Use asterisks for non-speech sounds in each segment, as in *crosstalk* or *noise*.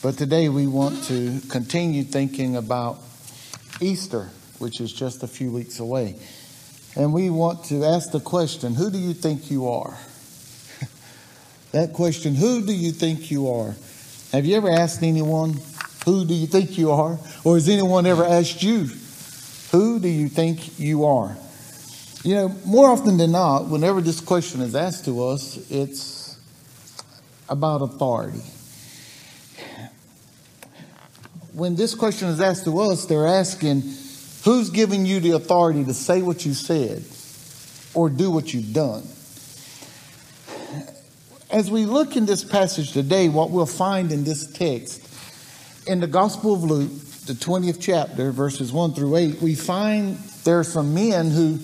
But today we want to continue thinking about Easter, which is just a few weeks away. And we want to ask the question who do you think you are? *laughs* that question, who do you think you are? Have you ever asked anyone, who do you think you are? Or has anyone ever asked you, who do you think you are? You know, more often than not, whenever this question is asked to us, it's about authority. When this question is asked to us, they're asking, who's giving you the authority to say what you said or do what you've done? As we look in this passage today, what we'll find in this text, in the Gospel of Luke, the 20th chapter, verses 1 through 8, we find there are some men who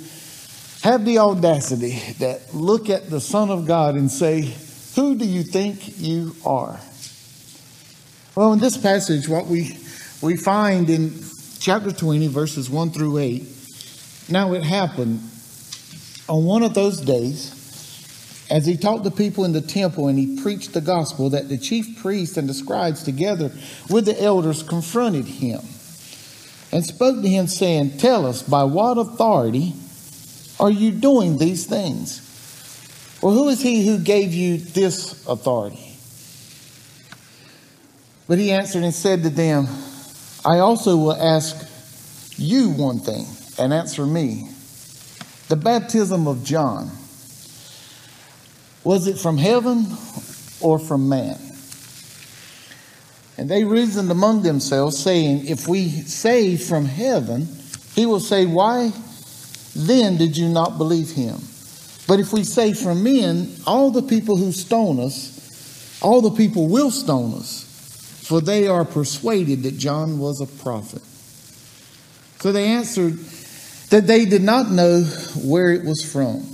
have the audacity that look at the Son of God and say, Who do you think you are? Well, in this passage, what we, we find in chapter 20, verses 1 through 8, now it happened on one of those days, as he taught the people in the temple and he preached the gospel, that the chief priests and the scribes, together with the elders, confronted him and spoke to him, saying, Tell us, by what authority are you doing these things? Or who is he who gave you this authority? But he answered and said to them, I also will ask you one thing, and answer me. The baptism of John, was it from heaven or from man? And they reasoned among themselves, saying, If we say from heaven, he will say, Why then did you not believe him? But if we say from men, all the people who stone us, all the people will stone us, for they are persuaded that John was a prophet. So they answered that they did not know where it was from.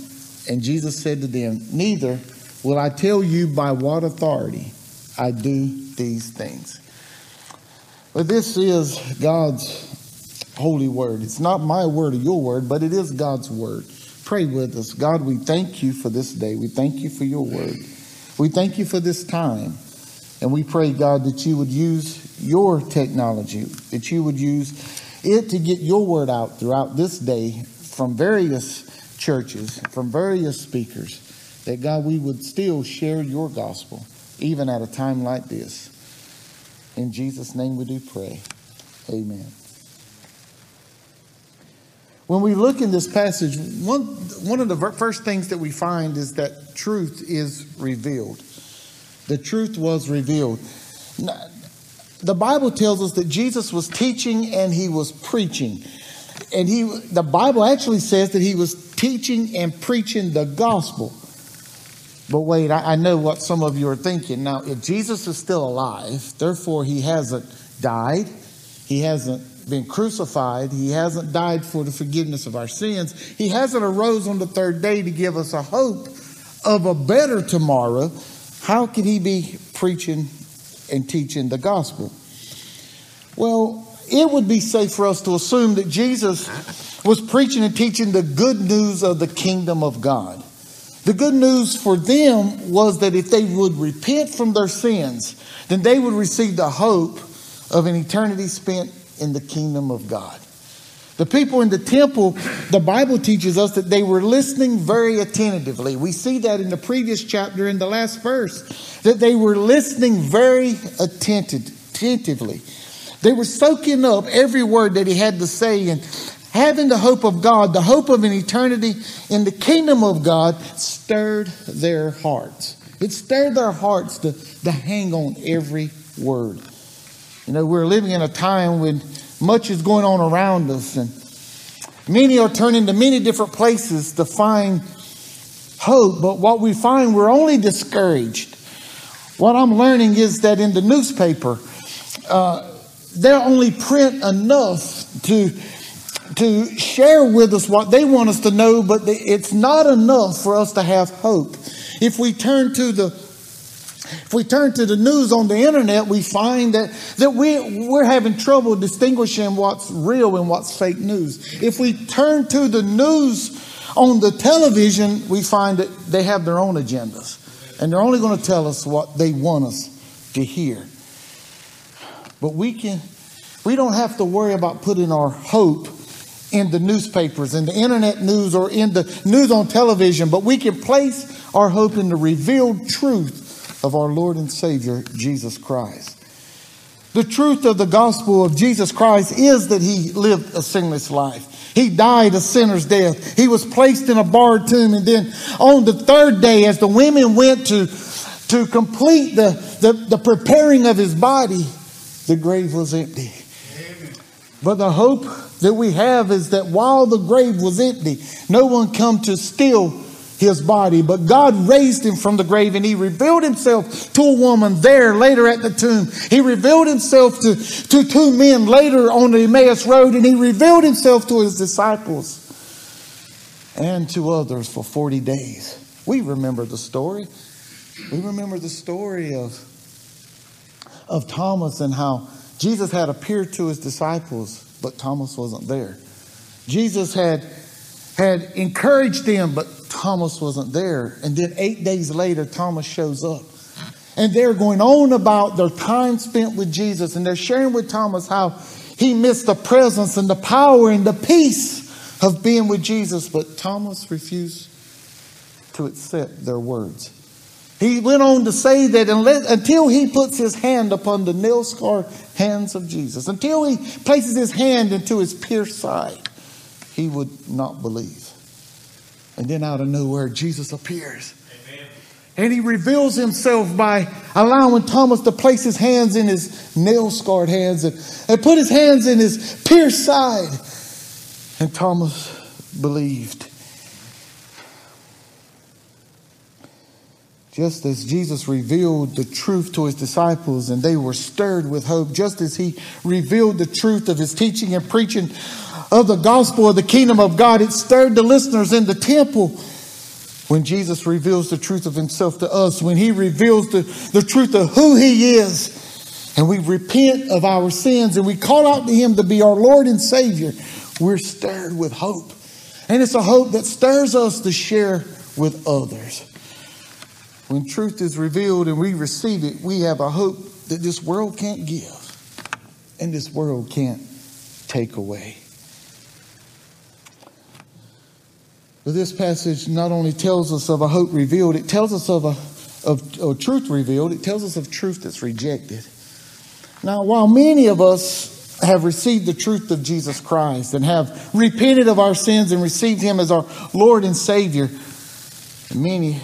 And Jesus said to them, Neither will I tell you by what authority I do these things. But this is God's holy word. It's not my word or your word, but it is God's word. Pray with us. God, we thank you for this day. We thank you for your word. We thank you for this time. And we pray, God, that you would use your technology, that you would use it to get your word out throughout this day from various churches, from various speakers, that God, we would still share your gospel, even at a time like this. In Jesus' name we do pray. Amen. When we look in this passage, one, one of the first things that we find is that truth is revealed. The truth was revealed. The Bible tells us that Jesus was teaching and he was preaching. And he the Bible actually says that he was teaching and preaching the gospel. But wait, I, I know what some of you are thinking. Now, if Jesus is still alive, therefore he hasn't died, he hasn't been crucified. He hasn't died for the forgiveness of our sins. He hasn't arose on the third day to give us a hope of a better tomorrow. How could he be preaching and teaching the gospel? Well, it would be safe for us to assume that Jesus was preaching and teaching the good news of the kingdom of God. The good news for them was that if they would repent from their sins, then they would receive the hope of an eternity spent in the kingdom of God. The people in the temple, the Bible teaches us that they were listening very attentively. We see that in the previous chapter in the last verse, that they were listening very attentive, attentively. They were soaking up every word that he had to say and having the hope of God, the hope of an eternity in the kingdom of God stirred their hearts. It stirred their hearts to, to hang on every word. You know, we're living in a time when much is going on around us, and many are turning to many different places to find hope. But what we find, we're only discouraged. What I'm learning is that in the newspaper, uh, they only print enough to to share with us what they want us to know, but it's not enough for us to have hope. If we turn to the if we turn to the news on the internet, we find that, that we, we're having trouble distinguishing what's real and what's fake news. If we turn to the news on the television, we find that they have their own agendas. And they're only going to tell us what they want us to hear. But we can, we don't have to worry about putting our hope in the newspapers, in the internet news, or in the news on television, but we can place our hope in the revealed truth of our Lord and Savior, Jesus Christ. The truth of the gospel of Jesus Christ is that he lived a sinless life. He died a sinner's death. He was placed in a barred tomb. And then on the third day, as the women went to, to complete the, the, the preparing of his body, the grave was empty. But the hope that we have is that while the grave was empty, no one come to steal his body. But God raised him from the grave and he revealed himself to a woman there later at the tomb. He revealed himself to, to two men later on the Emmaus Road and he revealed himself to his disciples and to others for 40 days. We remember the story. We remember the story of, of Thomas and how Jesus had appeared to his disciples, but Thomas wasn't there. Jesus had, had encouraged them, but Thomas wasn't there. And then eight days later, Thomas shows up. And they're going on about their time spent with Jesus. And they're sharing with Thomas how he missed the presence and the power and the peace of being with Jesus. But Thomas refused to accept their words. He went on to say that unless, until he puts his hand upon the nail scarred hands of Jesus, until he places his hand into his pierced side, he would not believe. And then out of nowhere, Jesus appears. And he reveals himself by allowing Thomas to place his hands in his nail scarred hands and, and put his hands in his pierced side. And Thomas believed. Just as Jesus revealed the truth to his disciples and they were stirred with hope, just as he revealed the truth of his teaching and preaching of the gospel of the kingdom of God. It stirred the listeners in the temple when Jesus reveals the truth of himself to us, when he reveals the, the truth of who he is, and we repent of our sins and we call out to him to be our Lord and Savior, we're stirred with hope. And it's a hope that stirs us to share with others. When truth is revealed and we receive it, we have a hope that this world can't give and this world can't take away. But this passage not only tells us of a hope revealed, it tells us of a of, truth revealed, it tells us of truth that's rejected. Now, while many of us have received the truth of Jesus Christ and have repented of our sins and received Him as our Lord and Savior, many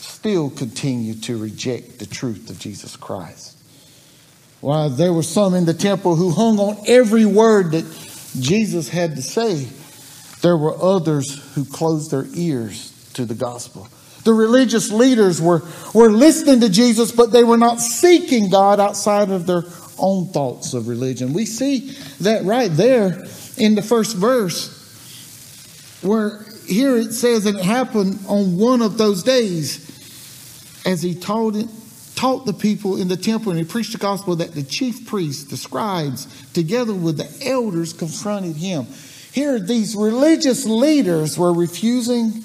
still continue to reject the truth of Jesus Christ. While there were some in the temple who hung on every word that Jesus had to say, there were others who closed their ears to the gospel. The religious leaders were, were listening to Jesus, but they were not seeking God outside of their own thoughts of religion. We see that right there in the first verse, where here it says it happened on one of those days as he taught it, taught the people in the temple and he preached the gospel that the chief priests, the scribes, together with the elders confronted him. Here, these religious leaders were refusing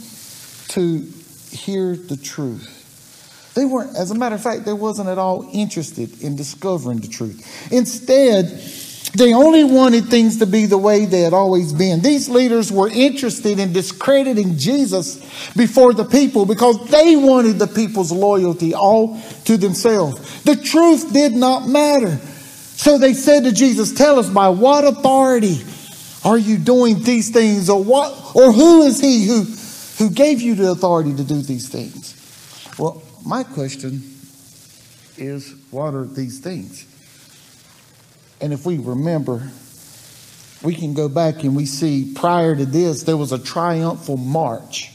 to hear the truth. They weren't, as a matter of fact, they wasn't at all interested in discovering the truth. Instead, they only wanted things to be the way they had always been. These leaders were interested in discrediting Jesus before the people because they wanted the people's loyalty all to themselves. The truth did not matter. So they said to Jesus, Tell us by what authority are you doing these things? Or what or who is he who, who gave you the authority to do these things? Well, my question is what are these things? And if we remember, we can go back and we see prior to this, there was a triumphal march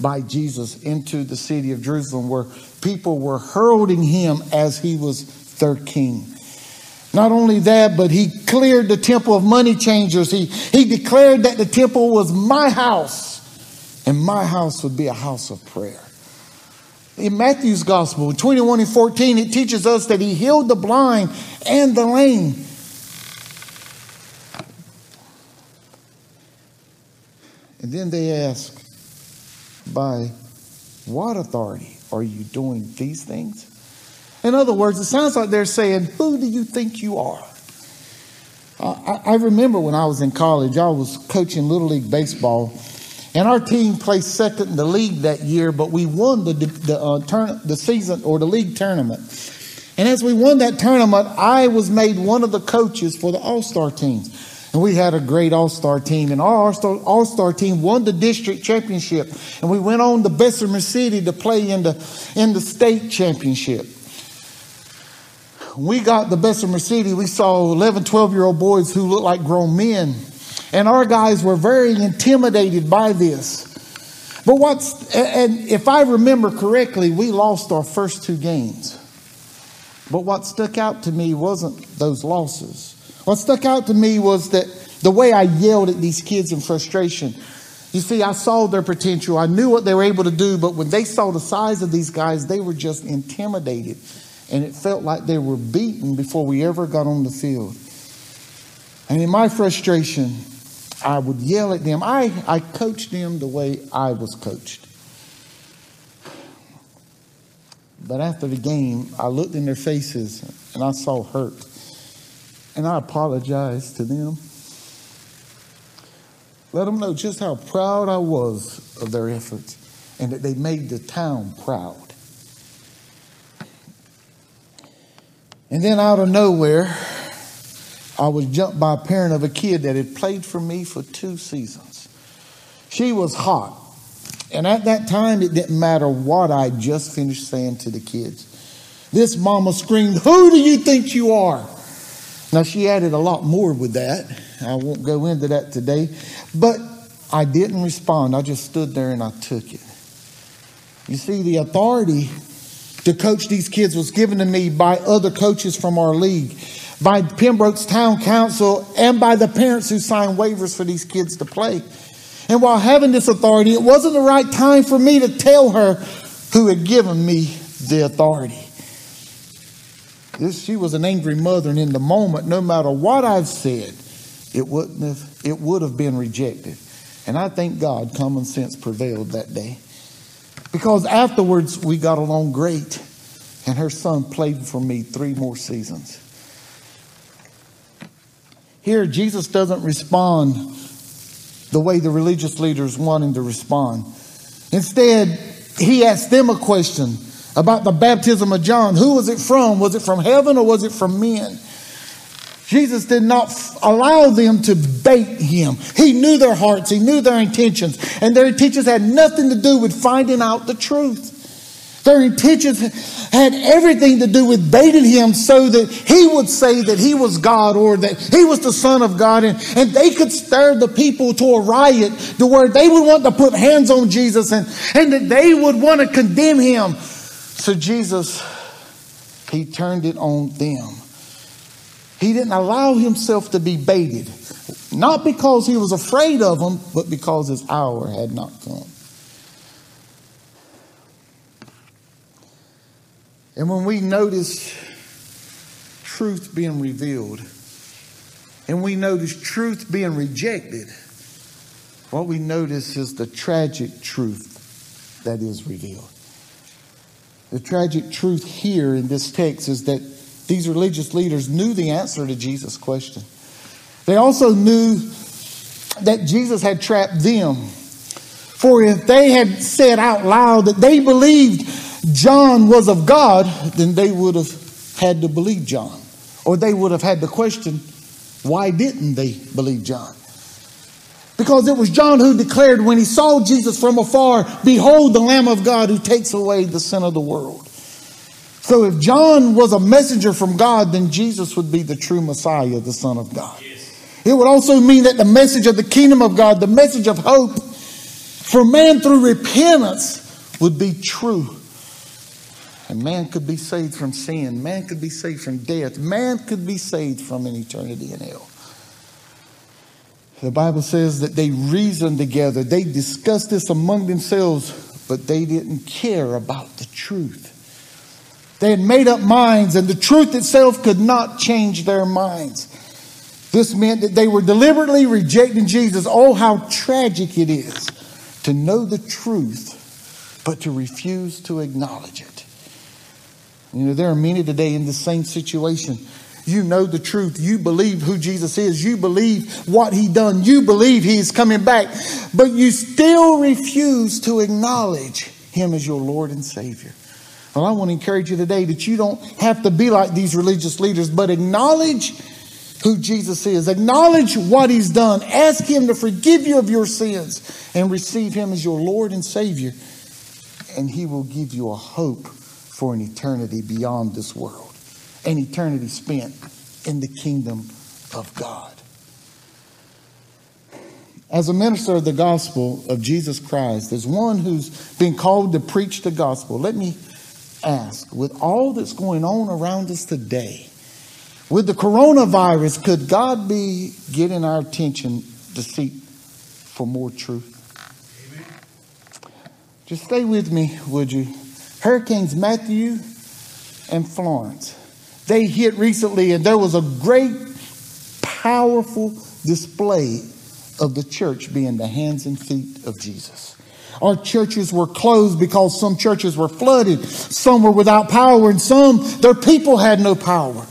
by Jesus into the city of Jerusalem where people were heralding him as he was their king. Not only that, but he cleared the temple of money changers. He, he declared that the temple was my house and my house would be a house of prayer. In Matthew's gospel, 21 and 14, it teaches us that he healed the blind and the lame. And then they ask, by what authority are you doing these things? In other words, it sounds like they're saying, Who do you think you are? Uh, I, I remember when I was in college, I was coaching Little League Baseball, and our team placed second in the league that year, but we won the, the, uh, turn, the season or the league tournament. And as we won that tournament, I was made one of the coaches for the All Star teams. And we had a great All Star team, and our All Star team won the district championship. And we went on to Bessemer City to play in the, in the state championship. We got the Bessemer City, we saw 11, 12 year old boys who looked like grown men. And our guys were very intimidated by this. But what's, and if I remember correctly, we lost our first two games. But what stuck out to me wasn't those losses. What stuck out to me was that the way I yelled at these kids in frustration. You see, I saw their potential. I knew what they were able to do, but when they saw the size of these guys, they were just intimidated. And it felt like they were beaten before we ever got on the field. And in my frustration, I would yell at them. I, I coached them the way I was coached. But after the game, I looked in their faces and I saw hurt. And I apologized to them. Let them know just how proud I was of their efforts and that they made the town proud. And then out of nowhere, I was jumped by a parent of a kid that had played for me for two seasons. She was hot. And at that time, it didn't matter what I just finished saying to the kids. This mama screamed, Who do you think you are? Now, she added a lot more with that. I won't go into that today. But I didn't respond. I just stood there and I took it. You see, the authority to coach these kids was given to me by other coaches from our league, by Pembroke's Town Council, and by the parents who signed waivers for these kids to play. And while having this authority, it wasn't the right time for me to tell her who had given me the authority. This, she was an angry mother, and in the moment, no matter what I've said, it wouldn't have, it would have been rejected. And I thank God common sense prevailed that day. Because afterwards we got along great, and her son played for me three more seasons. Here, Jesus doesn't respond the way the religious leaders want him to respond. Instead, he asks them a question about the baptism of John. Who was it from? Was it from heaven or was it from men? Jesus did not allow them to bait him. He knew their hearts, he knew their intentions, and their intentions had nothing to do with finding out the truth. Their intentions had everything to do with baiting him so that he would say that he was God or that he was the Son of God, and, and they could stir the people to a riot to where they would want to put hands on Jesus and, and that they would want to condemn him. So Jesus, he turned it on them. He didn't allow himself to be baited, not because he was afraid of them, but because his hour had not come. And when we notice truth being revealed, and we notice truth being rejected, what we notice is the tragic truth that is revealed. The tragic truth here in this text is that these religious leaders knew the answer to Jesus' question. They also knew that Jesus had trapped them. For if they had said out loud that they believed John was of God, then they would have had to believe John. Or they would have had the question, why didn't they believe John? Because it was John who declared when he saw Jesus from afar, Behold the Lamb of God who takes away the sin of the world. So if John was a messenger from God, then Jesus would be the true Messiah, the Son of God. It would also mean that the message of the kingdom of God, the message of hope for man through repentance, would be true. And man could be saved from sin. Man could be saved from death. Man could be saved from an eternity in hell. The Bible says that they reasoned together. They discussed this among themselves, but they didn't care about the truth. They had made up minds, and the truth itself could not change their minds. This meant that they were deliberately rejecting Jesus. Oh, how tragic it is to know the truth, but to refuse to acknowledge it. You know, there are many today in the same situation. You know the truth. You believe who Jesus is. You believe what he done. You believe he is coming back. But you still refuse to acknowledge him as your Lord and Savior. Well, I want to encourage you today that you don't have to be like these religious leaders, but acknowledge who Jesus is. Acknowledge what he's done. Ask him to forgive you of your sins and receive him as your Lord and Savior. And he will give you a hope for an eternity beyond this world, an eternity spent in the kingdom of God. As a minister of the gospel of Jesus Christ, as one who's been called to preach the gospel, let me ask with all that's going on around us today, with the coronavirus, could God be getting our attention to seek for more truth? Amen. Just stay with me, would you? Hurricanes Matthew and Florence. They hit recently, and there was a great, powerful display of the church being the hands and feet of Jesus. Our churches were closed because some churches were flooded, some were without power, and some, their people had no power.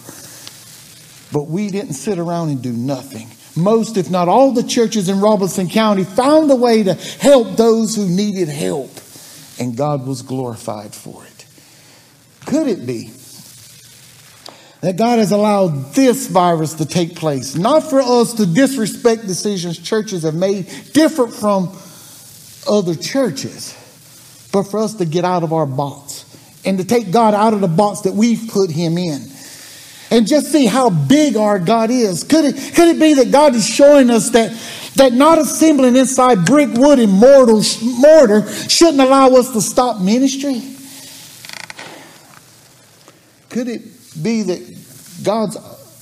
But we didn't sit around and do nothing. Most, if not all, the churches in Robeson County found a way to help those who needed help and God was glorified for it. Could it be that God has allowed this virus to take place, not for us to disrespect decisions churches have made different from other churches, but for us to get out of our box and to take God out of the box that we've put him in and just see how big our God is. Could it, could it be that God is showing us that that not assembling inside brick, wood, and mortar, mortar shouldn't allow us to stop ministry? Could it be that God's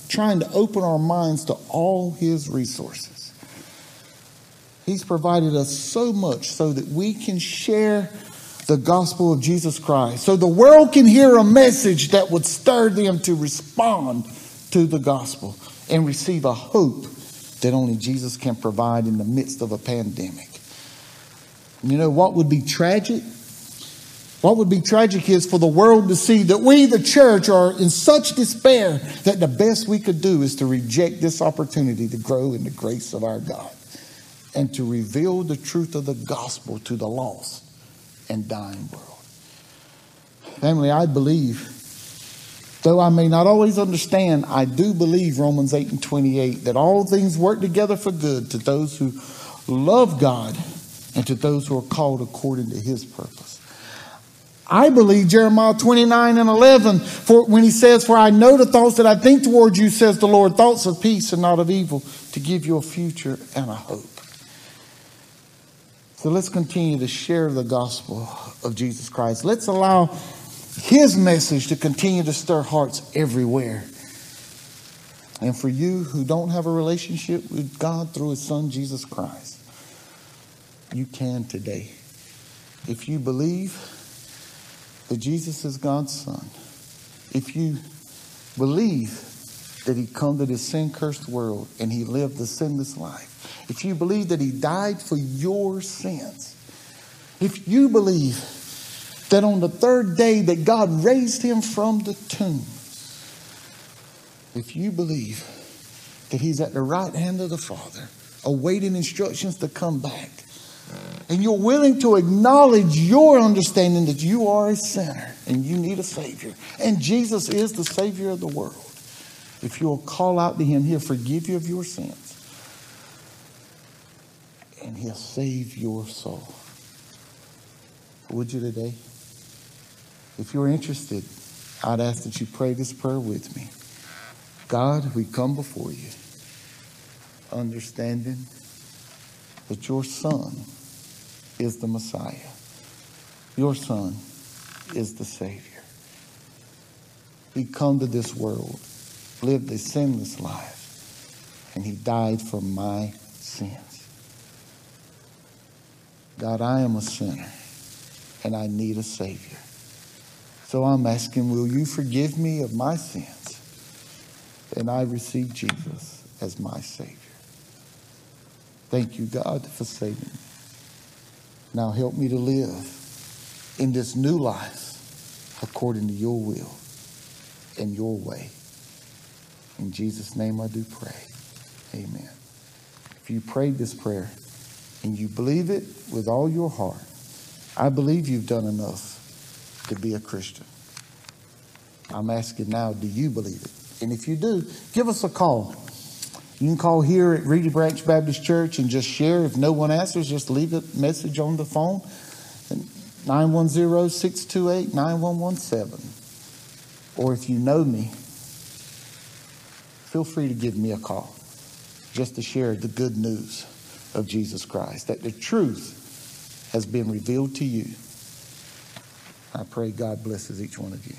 trying to open our minds to all His resources? He's provided us so much so that we can share the gospel of Jesus Christ, so the world can hear a message that would stir them to respond to the gospel and receive a hope that only Jesus can provide in the midst of a pandemic. You know what would be tragic? What would be tragic is for the world to see that we, the church, are in such despair that the best we could do is to reject this opportunity to grow in the grace of our God and to reveal the truth of the gospel to the lost and dying world. Family, I believe Though I may not always understand, I do believe Romans 8 and 28 that all things work together for good to those who love God and to those who are called according to his purpose. I believe Jeremiah 29 and 11 for when he says, For I know the thoughts that I think towards you, says the Lord, thoughts of peace and not of evil, to give you a future and a hope. So let's continue to share the gospel of Jesus Christ. Let's allow his message to continue to stir hearts everywhere. And for you who don't have a relationship with God through His Son, Jesus Christ, you can today. If you believe that Jesus is God's Son, if you believe that He come to this sin cursed world and He lived a sinless life, if you believe that He died for your sins, if you believe that on the third day that God raised him from the tomb, if you believe that he's at the right hand of the Father, awaiting instructions to come back, and you're willing to acknowledge your understanding that you are a sinner and you need a Savior, and Jesus is the Savior of the world, if you'll call out to him, he'll forgive you of your sins and he'll save your soul. Would you today? If you're interested, I'd ask that you pray this prayer with me. God, we come before you, understanding that your Son is the Messiah. Your Son is the Savior. He come to this world, lived a sinless life, and he died for my sins. God, I am a sinner, and I need a Savior. So I'm asking, will you forgive me of my sins? And I receive Jesus as my Savior. Thank you, God, for saving me. Now help me to live in this new life according to your will. and your way. In Jesus' name I do pray. Amen. If you prayed this prayer and you believe it with all your heart, I believe you've done enough to be a Christian. I'm asking now, do you believe it? And if you do, give us a call. You can call here at Reedy Branch Baptist Church and just share. If no one answers, just leave a message on the phone. 910 628 9117. Or if you know me, feel free to give me a call just to share the good news of Jesus Christ, that the truth has been revealed to you. I pray God blesses each one of you.